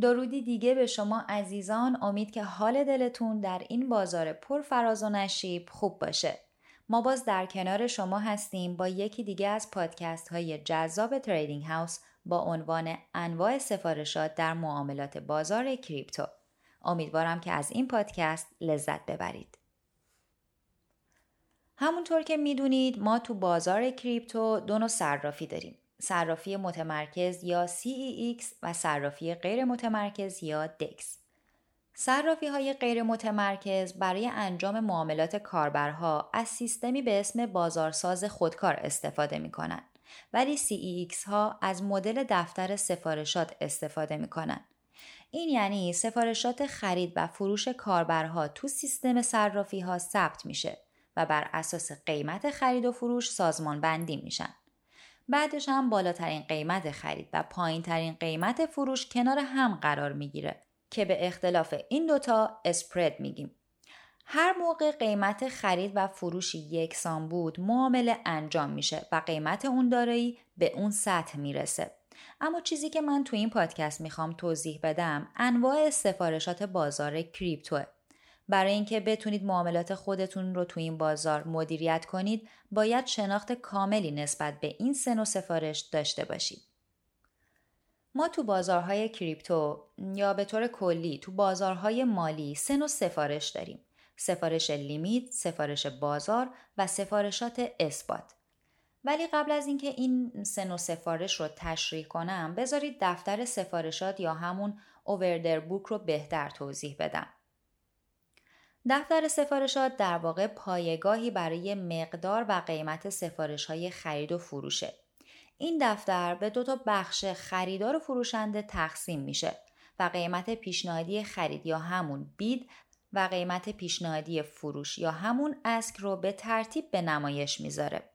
درودی دیگه به شما عزیزان امید که حال دلتون در این بازار پر فراز و نشیب خوب باشه. ما باز در کنار شما هستیم با یکی دیگه از پادکست های جذاب تریدینگ هاوس با عنوان انواع سفارشات در معاملات بازار کریپتو. امیدوارم که از این پادکست لذت ببرید. همونطور که می‌دونید ما تو بازار کریپتو دو نوع صرافی داریم. صرافی متمرکز یا CEX و صرافی غیر متمرکز یا DEX. صرافی های غیر متمرکز برای انجام معاملات کاربرها از سیستمی به اسم بازارساز خودکار استفاده می کنند. ولی CEX ها از مدل دفتر سفارشات استفاده می کنند. این یعنی سفارشات خرید و فروش کاربرها تو سیستم صرافی ها ثبت میشه و بر اساس قیمت خرید و فروش سازمان بندی میشن. بعدش هم بالاترین قیمت خرید و پایین ترین قیمت فروش کنار هم قرار می‌گیره که به اختلاف این دوتا اسپرد میگیم. هر موقع قیمت خرید و فروش یکسان بود معامله انجام میشه و قیمت اون دارایی به اون سطح می‌رسه. اما چیزی که من تو این پادکست می‌خوام توضیح بدم انواع سفارشات بازار کریپتوه. برای اینکه بتونید معاملات خودتون رو تو این بازار مدیریت کنید باید شناخت کاملی نسبت به این سن و سفارش داشته باشید. ما تو بازارهای کریپتو یا به طور کلی تو بازارهای مالی سن و سفارش داریم. سفارش لیمیت، سفارش بازار و سفارشات اثبات. ولی قبل از اینکه این سن و سفارش رو تشریح کنم بذارید دفتر سفارشات یا همون اووردر بوک رو بهتر توضیح بدم. دفتر سفارشات در واقع پایگاهی برای مقدار و قیمت سفارش های خرید و فروشه. این دفتر به دو تا بخش خریدار و فروشنده تقسیم میشه و قیمت پیشنهادی خرید یا همون بید و قیمت پیشنهادی فروش یا همون اسک رو به ترتیب به نمایش می‌ذاره.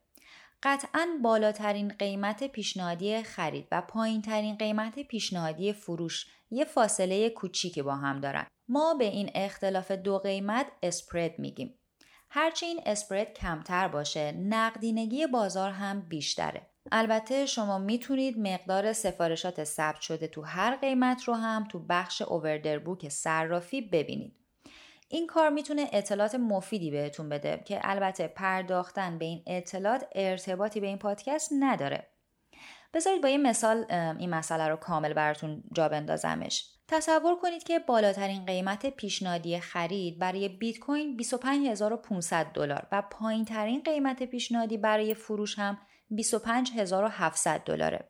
قطعا بالاترین قیمت پیشنهادی خرید و پایین ترین قیمت پیشنهادی فروش یه فاصله کوچیکی با هم دارن. ما به این اختلاف دو قیمت اسپرد میگیم. هرچی این اسپرد کمتر باشه نقدینگی بازار هم بیشتره. البته شما می‌تونید مقدار سفارشات ثبت شده تو هر قیمت رو هم تو بخش اووردر بوک صرافی ببینید. این کار می‌تونه اطلاعات مفیدی بهتون بده که البته پرداختن به این اطلاعات ارتباطی به این پادکست نداره. بذارید با یه مثال این مسئله رو کامل براتون جا بندازمش. تصور کنید که بالاترین قیمت پیشنهادی خرید برای بیت کوین 25500 دلار و پایینترین قیمت پیشنهادی برای فروش هم 25700 دلاره.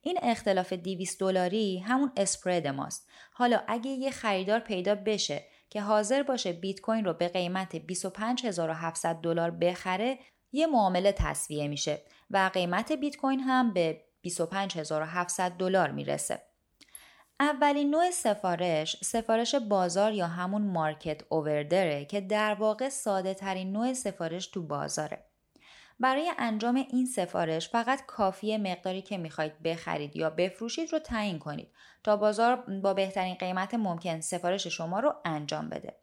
این اختلاف 200 دلاری همون اسپرد ماست. حالا اگه یه خریدار پیدا بشه که حاضر باشه بیت کوین رو به قیمت 25700 دلار بخره یه معامله تصویه میشه و قیمت بیت کوین هم به 25700 دلار می‌رسه. اولین نوع سفارش سفارش بازار یا همون مارکت اووردره که در واقع ساده ترین نوع سفارش تو بازاره. برای انجام این سفارش فقط کافیه مقداری که می‌خواید بخرید یا بفروشید رو تعیین کنید تا بازار با بهترین قیمت ممکن سفارش شما رو انجام بده.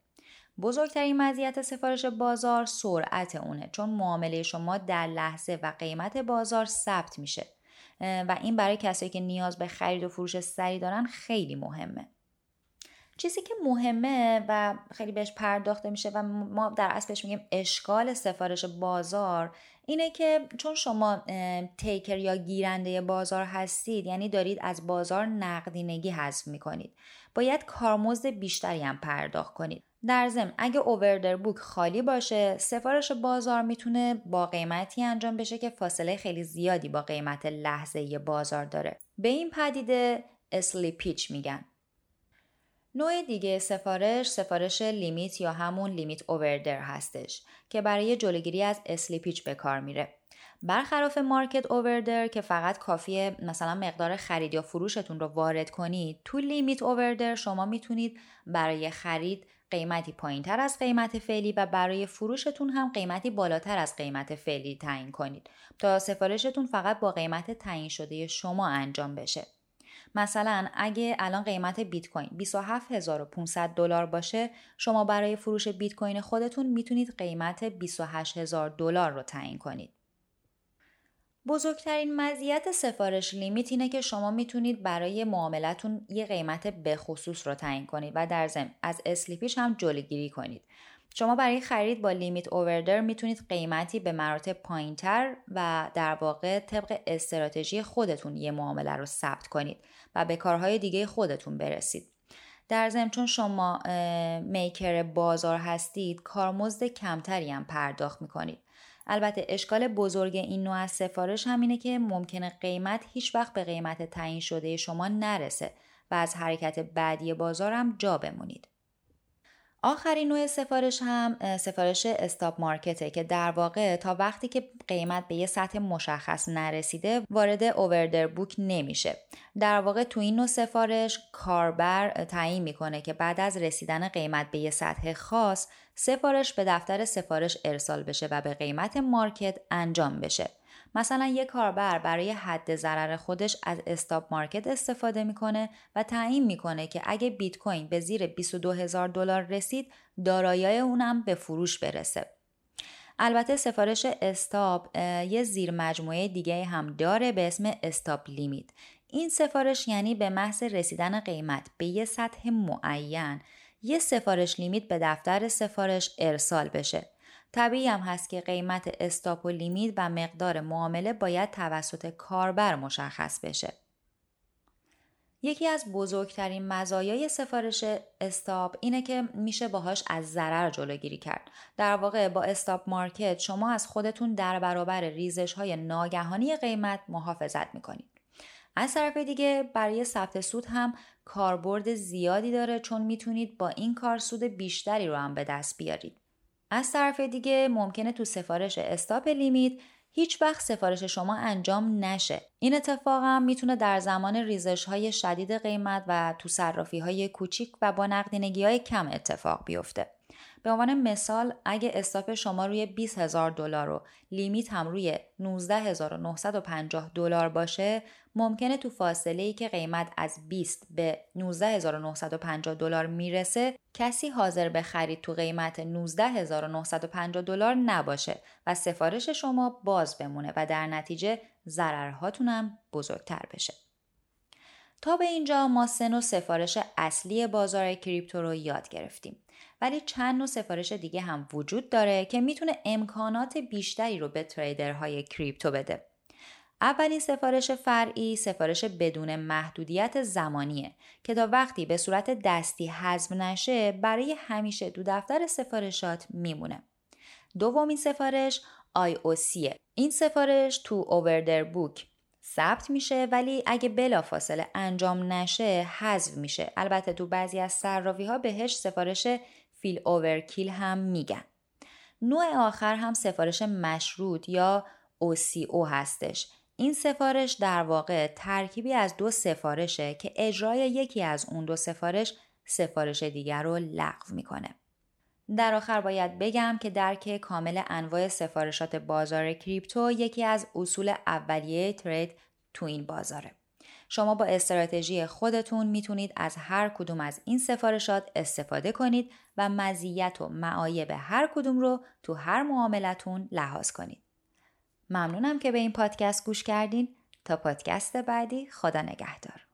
بزرگترین مزیت سفارش بازار سرعت اونه چون معامله شما در لحظه و قیمت بازار ثبت میشه و این برای کسایی که نیاز به خرید و فروش سریع دارن خیلی مهمه. چیزی که مهمه و خیلی بهش پرداخته میشه و ما در اصل بهش میگیم اشکال سفارش بازار اینه که چون شما تیکر یا گیرنده بازار هستید یعنی دارید از بازار نقدینگی حذف می‌کنید. باید کارمزد بیشتری هم پرداخت کنید. در ضمن اگه اووردر بوک خالی باشه سفارش بازار می‌تونه با قیمتی انجام بشه که فاصله خیلی زیادی با قیمت لحظه بازار داره. به این پدیده اسلی پیچ میگن. نوع دیگه سفارش سفارش لیمیت یا همون لیمیت اووردر هستش که برای جلوگیری از اسلیپیچ به کار میره. برخلاف مارکت اووردر که فقط کافیه مثلا مقدار خرید یا فروشتون رو وارد کنید تو لیمیت اووردر شما می‌تونید برای خرید قیمتی پایین تر از قیمت فعلی و برای فروشتون هم قیمتی بالاتر از قیمت فعلی تعیین کنید تا سفارشتون فقط با قیمت تعیین شده شما انجام بشه مثلا اگه الان قیمت بیت کوین 27500 دلار باشه شما برای فروش بیت کوین خودتون می‌تونید قیمت 28000 دلار رو تعیین کنید بزرگترین مزیت سفارش لیمیت اینه که شما می‌تونید برای معاملتون یه قیمت بخصوص رو تعیین کنید و در ضمن از اسلیپیش هم جلوگیری کنید. شما برای خرید با لیمیت اووردر می‌تونید قیمتی به مراتب پایینتر و در واقع طبق استراتژی خودتون یه معامله رو ثبت کنید و به کارهای دیگه خودتون برسید. در ضمن چون شما میکر بازار هستید کارمزد کمتری هم پرداخت می‌کنید البته اشکال بزرگ این نوع از سفارش همینه که ممکنه قیمت هیچ وقت به قیمت تعیین شده شما نرسه و از حرکت بعدی بازار هم جا بمونید. آخرین نوع سفارش هم سفارش استاپ مارکته که در واقع تا وقتی که قیمت به یه سطح مشخص نرسیده وارد اووردر بوک نمیشه. در واقع تو این نوع سفارش کاربر تعیین می‌کنه که بعد از رسیدن قیمت به یه سطح خاص سفارش به دفتر سفارش ارسال بشه و به قیمت مارکت انجام بشه. مثلا یک کاربر برای حد ضرر خودش از استاپ مارکت استفاده می‌کنه و تعیین می‌کنه که اگه بیت کوین به زیر 22 هزار دلار رسید دارایی اونم به فروش برسه. البته سفارش استاپ یه زیر مجموعه دیگه هم داره به اسم استاپ لیمیت. این سفارش یعنی به محض رسیدن قیمت به یه سطح معین یه سفارش لیمیت به دفتر سفارش ارسال بشه. طبیعی هم هست که قیمت استاپ و لیمیت و مقدار معامله باید توسط کاربر مشخص بشه. یکی از بزرگترین مزایای سفارش استاپ اینه که میشه باهاش از ضرر جلوگیری کرد. در واقع با استاپ مارکت شما از خودتون در برابر ریزش های ناگهانی قیمت محافظت می‌کنید. از طرف دیگه برای ثبت سود هم کاربرد زیادی داره چون می‌تونید با این کار سود بیشتری رو هم به دست بیارید. از طرف دیگه ممکنه تو سفارش استاپ لیمیت هیچ وقت سفارش شما انجام نشه. این اتفاق هم می‌تونه در زمان ریزش های شدید قیمت و تو صرافی های کوچیک و با نقدینگی های کم اتفاق بیفته. به عنوان مثال اگه استاپ شما روی 20 هزار دلار و لیمیت هم روی 19950 دلار باشه ممکنه تو فاصله ای که قیمت از 20 به 19950 دلار می‌رسه کسی حاضر به خرید تو قیمت 19950 دلار نباشه و سفارش شما باز بمونه و در نتیجه ضررهاتون هم بزرگتر بشه. تا به اینجا ما سه نوع سفارش اصلی بازار کریپتو رو یاد گرفتیم. ولی چند نوع سفارش دیگه هم وجود داره که می‌تونه امکانات بیشتری رو به تریدرهای کریپتو بده. اولین سفارش فرعی سفارش بدون محدودیت زمانیه که تا وقتی به صورت دستی حذف نشه برای همیشه دو دفتر سفارشات میمونه. دومین سفارش IOC این سفارش تو اووردر بوک ثبت میشه ولی اگه بلافاصله انجام نشه حذف میشه. البته تو بعضی از صرافی ها بهش سفارش فیل اوورکیل هم میگن. نوع آخر هم سفارش مشروط یا OCO هستش. این سفارش در واقع ترکیبی از دو سفارشه که اجرای یکی از اون دو سفارش سفارش دیگر رو لغو می‌کنه. در آخر باید بگم که درک کامل انواع سفارشات بازار کریپتو یکی از اصول اولیه ترید تو این بازاره. شما با استراتژی خودتون می‌تونید از هر کدوم از این سفارشات استفاده کنید و مزیت و معایب هر کدوم رو تو هر معاملتون لحاظ کنید. ممنونم که به این پادکست گوش کردین. تا پادکست بعدی خدا نگهدار.